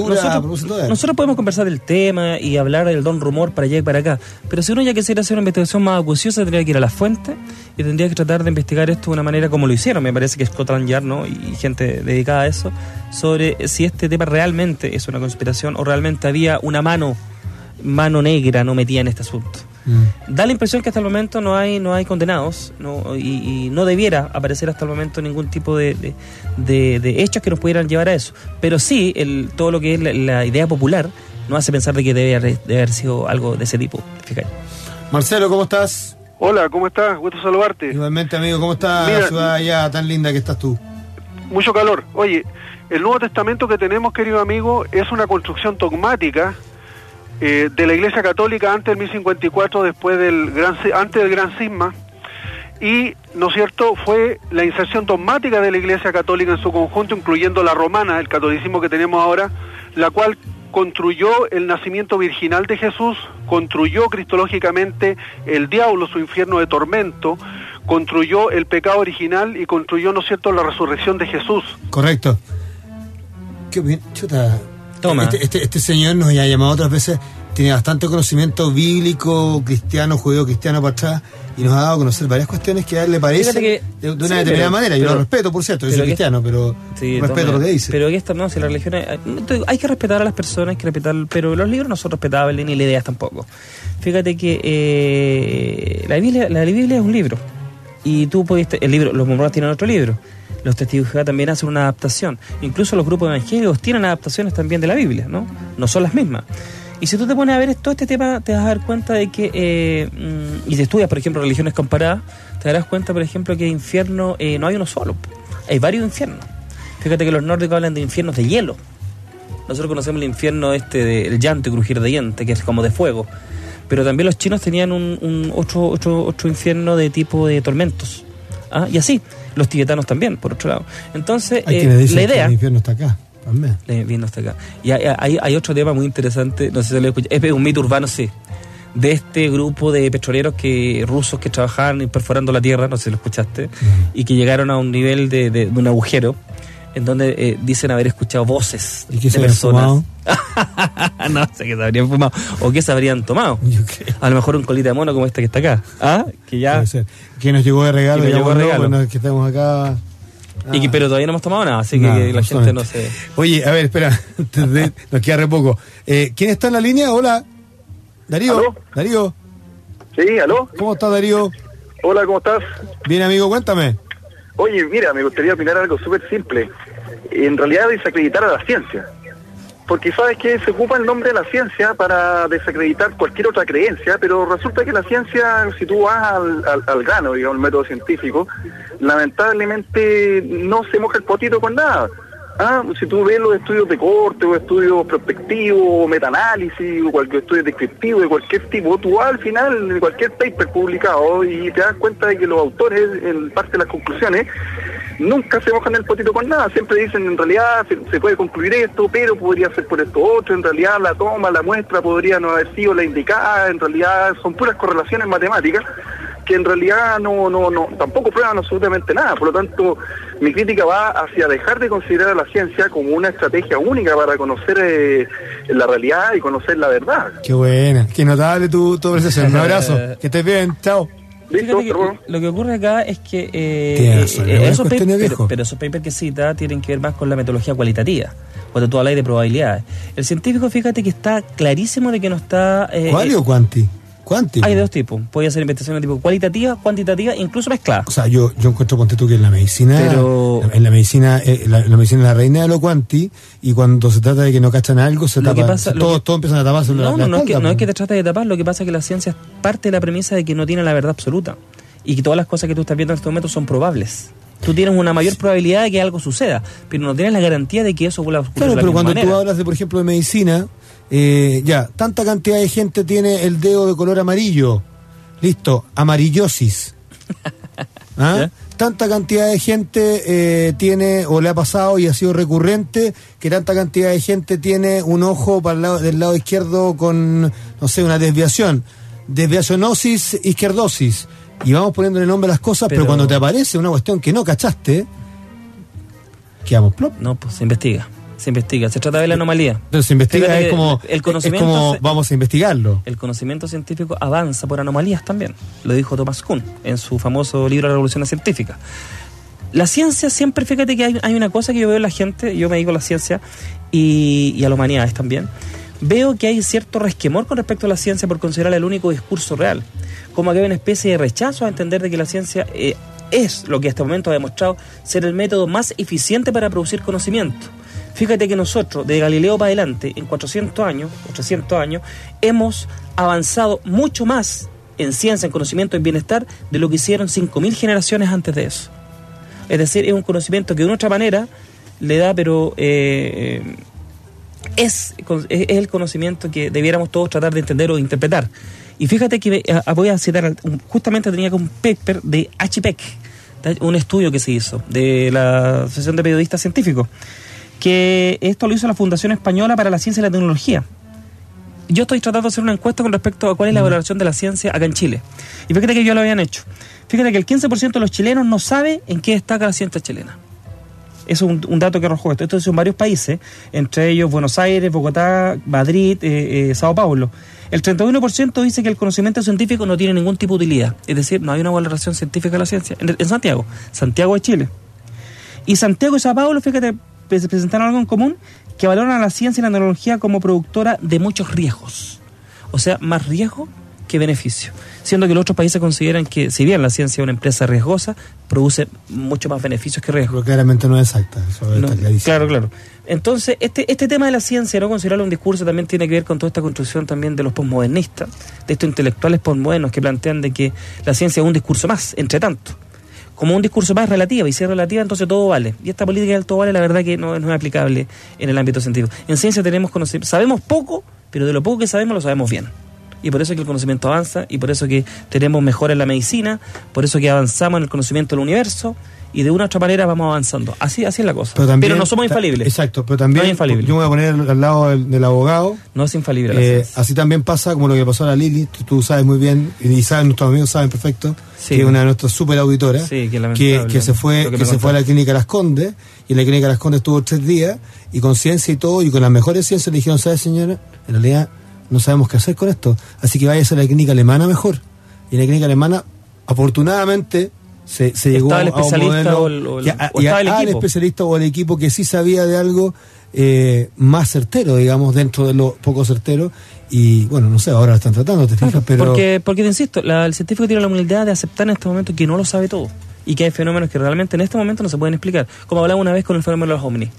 nosotros podemos conversar del tema y hablar del don rumor para allá y para acá, pero si uno ya quisiera hacer una investigación más acuciosa, tendría que ir a la fuente y tendría que tratar de investigar esto de una manera como lo hicieron, me parece que Scotland Yard ¿no? y gente dedicada a eso, sobre si este tema realmente es una conspiración o realmente había una mano, mano negra no metida en este asunto. Mm. Da la impresión que hasta el momento no hay no hay condenados no, y, y no debiera aparecer hasta el momento ningún tipo de, de, de- de hechos que nos pudieran llevar a eso. Pero sí, el, todo lo que es la, la idea popular nos hace pensar de que debe haber, debe haber sido algo de ese tipo. Fíjate. Marcelo, ¿cómo estás? Hola, ¿cómo estás? Gusto saludarte. Igualmente, amigo, ¿cómo está Mira, la ciudad allá tan linda que estás tú? Mucho calor. Oye, el Nuevo Testamento que tenemos, querido amigo, es una construcción dogmática eh, de la Iglesia Católica antes del 1054, después del gran, antes del Gran Cisma. Y, ¿no es cierto?, fue la inserción dogmática de la Iglesia Católica en su conjunto, incluyendo la romana, el catolicismo que tenemos ahora, la cual construyó el nacimiento virginal de Jesús, construyó cristológicamente el diablo, su infierno de tormento, construyó el pecado original y construyó, ¿no es cierto?, la resurrección de Jesús. Correcto. Qué bien, chuta. Toma. Este, este, este señor nos ha llamado otras veces, tiene bastante conocimiento bíblico, cristiano, judío, cristiano para atrás, y nos ha dado a conocer varias cuestiones que a él le Fíjate que- de, una sí, determinada pero- manera. Yo pero- lo respeto, por cierto, yo soy cristiano, pero Sí, respeto lo que dice. Pero que esto no, si la religión es- hay que respetar a las personas, hay que respetar, pero los libros no son respetables ni las ideas tampoco. Fíjate que eh, la Biblia, la Biblia es un libro y tú pudiste, el libro, los mormones tienen otro libro. Los testigos de Jehová también hacen una adaptación. Incluso los grupos evangélicos tienen adaptaciones también de la Biblia, ¿no? No son las mismas. Y si tú te pones a ver todo este tema, te vas a dar cuenta de que, eh, mm, y si estudias, por ejemplo, religiones comparadas, te darás cuenta, por ejemplo, que infierno eh, no hay uno solo, hay varios infiernos. Fíjate que los nórdicos hablan de infiernos de hielo. Nosotros conocemos el infierno este del llanto y crujir de diente, que es como de fuego. Pero también los chinos tenían un, un otro, otro, otro infierno de tipo de tormentos. ¿Ah? Y así, los tibetanos también, por otro lado. Entonces, Hay eh, dicen la que idea... el infierno está acá, también. Le- Viendo hasta acá. Y hay, hay, hay otro tema muy interesante, no sé si lo escuché, es un mito urbano, sí, de este grupo de petroleros que rusos que trabajaban perforando la tierra, no sé si lo escuchaste, y que llegaron a un nivel de, de- de un agujero en donde eh, dicen haber escuchado voces ¿Y qué se de personas. fumado? no sé qué se habrían fumado o qué se habrían tomado. A lo mejor un colita de mono como este que está acá. ¿Ah? Que ya. Que nos llegó de regalo, Que nos llegó de no, regalo. bueno, que estamos acá. Y que, Ah. pero todavía no hemos tomado nada, así que la gente no se. Oye, a ver, espera, nos queda re poco. Eh, ¿Quién está en la línea? Hola. Darío. ¿Aló? Darío. Sí, aló. ¿Cómo estás, Darío? Hola, ¿cómo estás? Bien, amigo, cuéntame. Oye, mira, me gustaría opinar algo súper simple. En realidad desacreditar a la ciencia. Porque sabes que se ocupa el nombre de la ciencia para desacreditar cualquier otra creencia, pero resulta que la ciencia, si tú vas al, al, al grano, digamos, el método científico, lamentablemente no se moja el potito con nada. Ah, si tú ves los estudios de corte o estudios prospectivos o metaanálisis o cualquier estudio descriptivo de cualquier tipo, tú vas al final de cualquier paper publicado y te das cuenta de que los autores, en parte de las conclusiones, nunca se mojan el potito con nada. Siempre dicen, en realidad se, se puede concluir esto, pero podría ser por esto otro. En realidad la toma, la muestra podría no haber sido la indicada. En realidad son puras correlaciones matemáticas que en realidad no, no, no, tampoco prueban absolutamente nada. Por lo tanto, mi crítica va hacia dejar de considerar a la ciencia como una estrategia única para conocer eh, la realidad y conocer la verdad. Qué buena. Qué notable tu, tu conversación. Un abrazo. Que estés bien. Chao. ¿Listo? Que lo que ocurre acá es que eh, eh, razón, eh, esos papers- pero esos papers que cita tienen que ver más con la metodología cualitativa, cuando tú hablas de probabilidades. El científico, fíjate que está clarísimo de que no está... eh, ¿Cuál eh, o cuanti? Cuanti. hay de dos tipos. Puede hacer investigación de tipo cualitativa, cuantitativa, incluso mezclada. O sea, yo, yo encuentro, ponte tú, que en la medicina, Pero- en la medicina, eh, la, la medicina es la reina de lo cuanti, y cuando se trata de que no cachan algo, se Lo que tapa, pasa- todos, que- todos empiezan a taparse la, No, la no, no es, que, no es po. que te trate de tapar, lo que pasa es que la ciencia parte de la premisa de que no tiene la verdad absoluta y que todas las cosas que tú estás viendo en este momento son probables. Tú tienes una mayor probabilidad de que algo suceda, pero no tienes la garantía de que eso vuelva a ocurrir Claro, de la pero misma cuando tú manera. hablas de, por ejemplo, de medicina, eh, ya, tanta cantidad de gente tiene el dedo de color amarillo. Listo, amarillosis. ¿Ah? Tanta cantidad de gente eh, tiene, o le ha pasado y ha sido recurrente, que tanta cantidad de gente tiene un ojo para el lado, del lado izquierdo con, no sé, una desviación. Desviacionosis, izquierdosis. Y vamos poniéndole nombre a las cosas, pero, Pero- cuando te aparece una cuestión que no cachaste, quedamos plop. No, pues se investiga, se investiga, se trata de la anomalía. Entonces se investiga, Fíjate es como, el conocimiento es como se- vamos a investigarlo. El conocimiento científico avanza por anomalías también, lo dijo Thomas Kuhn en su famoso libro La Revolución Científica. La ciencia siempre, fíjate que hay, hay una cosa que yo veo en la gente, yo me digo a la ciencia y, y a las humanidades también, veo que hay cierto resquemor con respecto a la ciencia por considerarla el único discurso real, como que hay una especie de rechazo a entender de que la ciencia eh, es lo que hasta el momento ha demostrado ser el método más eficiente para producir conocimiento. Fíjate que nosotros, de Galileo para adelante, en 400 años, o 300 años, hemos avanzado mucho más en ciencia, en conocimiento, en bienestar, de lo que hicieron 5.000 generaciones antes de eso. Es decir, es un conocimiento que de una otra manera le da, pero eh, es, es el conocimiento que debiéramos todos tratar de entender o interpretar. Y fíjate que eh, voy a citar, justamente tenía un paper de HPEC, un estudio que se hizo de la Asociación de Periodistas Científicos, que esto lo hizo la Fundación Española para la Ciencia y la Tecnología. Yo estoy tratando de hacer una encuesta con respecto a cuál es la valoración de la ciencia acá en Chile. Y fíjate que ya lo habían hecho. Fíjate que el 15% de los chilenos no sabe en qué destaca la ciencia chilena. Eso es un, un dato que arrojó esto. Esto es en varios países, entre ellos Buenos Aires, Bogotá, Madrid, eh, eh, Sao Paulo. El 31% dice que el conocimiento científico no tiene ningún tipo de utilidad. Es decir, no hay una valoración científica de la ciencia. En, en Santiago, Santiago de Chile. Y Santiago y Sao Paulo, fíjate, presentaron algo en común, que valoran a la ciencia y la tecnología como productora de muchos riesgos. O sea, más riesgo que beneficio. Siendo que los otros países consideran que, si bien la ciencia es una empresa riesgosa, produce mucho más beneficios que riesgos. Pero claramente no es exacta. Eso No, está claro, claro. Entonces, este, este tema de la ciencia, no considerarlo un discurso, también tiene que ver con toda esta construcción también de los posmodernistas, de estos intelectuales posmodernos que plantean de que la ciencia es un discurso más, entre tanto. Como un discurso más relativo, y si es relativa, entonces todo vale. Y esta política del todo vale, la verdad que no, no es aplicable en el ámbito científico. En ciencia tenemos conocimiento, sabemos poco, pero de lo poco que sabemos lo sabemos bien. Y por eso es que el conocimiento avanza, y por eso que tenemos mejora en la medicina, por eso que avanzamos en el conocimiento del universo, y de una u otra manera vamos avanzando. Así, así es la cosa. Pero, también, no somos infalibles. Exacto, pero también No infalible. yo me voy a poner al lado del, del abogado. No es infalible Eh, así también pasa como lo que pasó a la Lili, tú, tú sabes muy bien, y saben, nuestros amigos saben perfecto, Sí. que es una de nuestras super auditoras, Sí, que que, que se fue, que se fue a la clínica Las Condes, y en la clínica Las Condes estuvo tres días, y con ciencia y todo, y con las mejores ciencias le dijeron, ¿sabes señora? En realidad no sabemos qué hacer con esto, así que váyase a la clínica alemana mejor. Y en la clínica alemana, afortunadamente, se, se llegó Estaba el a un especialista modelo o el- o el- que a- o y estaba a- el al equipo. especialista o el equipo que sí sabía de algo eh, más certero, digamos, dentro de lo poco certero. Y bueno, no sé, ahora lo están tratando, te fijas, pero. Porque, porque te insisto, la- el científico tiene la humildad de aceptar en este momento que no lo sabe todo. Y que hay fenómenos que realmente en este momento no se pueden explicar. Como hablaba una vez con el fenómeno de los ovnis.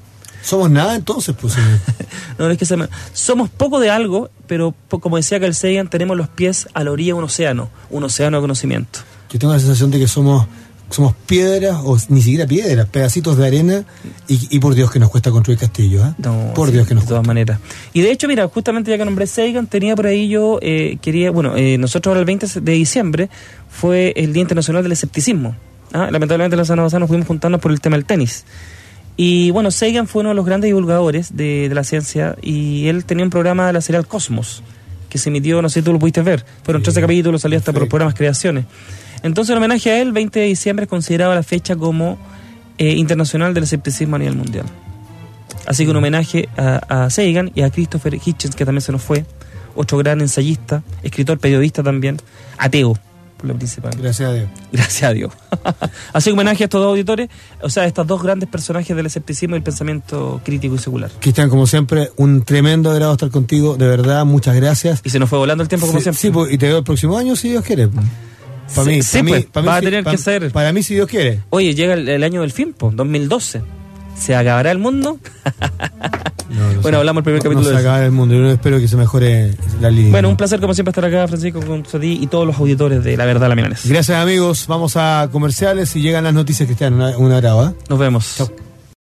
Somos nada entonces, pues. No, es que se me- somos poco de algo, pero como decía Carl Sagan, tenemos los pies a la orilla de un océano, un océano de conocimiento. Yo tengo la sensación de que somos somos piedras, o ni siquiera piedras, pedacitos de arena, y, y por Dios que nos cuesta construir castillos. No, por sí, Dios que nos de todas cuesta. maneras. Y de hecho, mira, justamente ya que nombré Sagan, tenía por ahí yo, eh, quería, bueno, eh, nosotros ahora el 20 de diciembre fue el Día Internacional del Escepticismo. ¿ah? Lamentablemente la semana pasada nos fuimos juntando por el tema del tenis. Y bueno, Sagan fue uno de los grandes divulgadores de, de la ciencia y él tenía un programa de la serial Cosmos, que se emitió, no sé si tú lo pudiste ver, fueron Sí, 13 capítulos, salía hasta por programas Creaciones. Entonces, en homenaje a él, 20 de diciembre es consideraba la fecha como eh, internacional del escepticismo a nivel mundial. Así que un homenaje a, a Sagan y a Christopher Hitchens, que también se nos fue, otro gran ensayista, escritor, periodista también, ateo, por lo principal. Gracias a Dios. Gracias a Dios. Así que homenaje a estos dos auditores, o sea, a estos dos grandes personajes del escepticismo y el pensamiento crítico y secular. Cristian, como siempre, un tremendo agrado estar contigo, de verdad, muchas gracias. Y se nos fue volando el tiempo como Sí, siempre. sí, pues, y te veo el próximo año si Dios quiere. Para Sí, mí, sí, pa' mí, pues, pa' mí va a tener que ser. Para mí, si Dios quiere. Oye, llega el, el año del fin, po, 2012. ¿Se acabará el mundo? No, no Bueno, hablamos el primer No- capítulo No se eso. acaba el mundo. Yo espero que se mejore la línea. Bueno, un placer como siempre estar acá, Francisco, con ti y todos los auditores de La Verdad La Milanesa. Gracias, amigos. Vamos a comerciales y llegan las noticias, Cristian. Una, una grava. Nos vemos. Chao.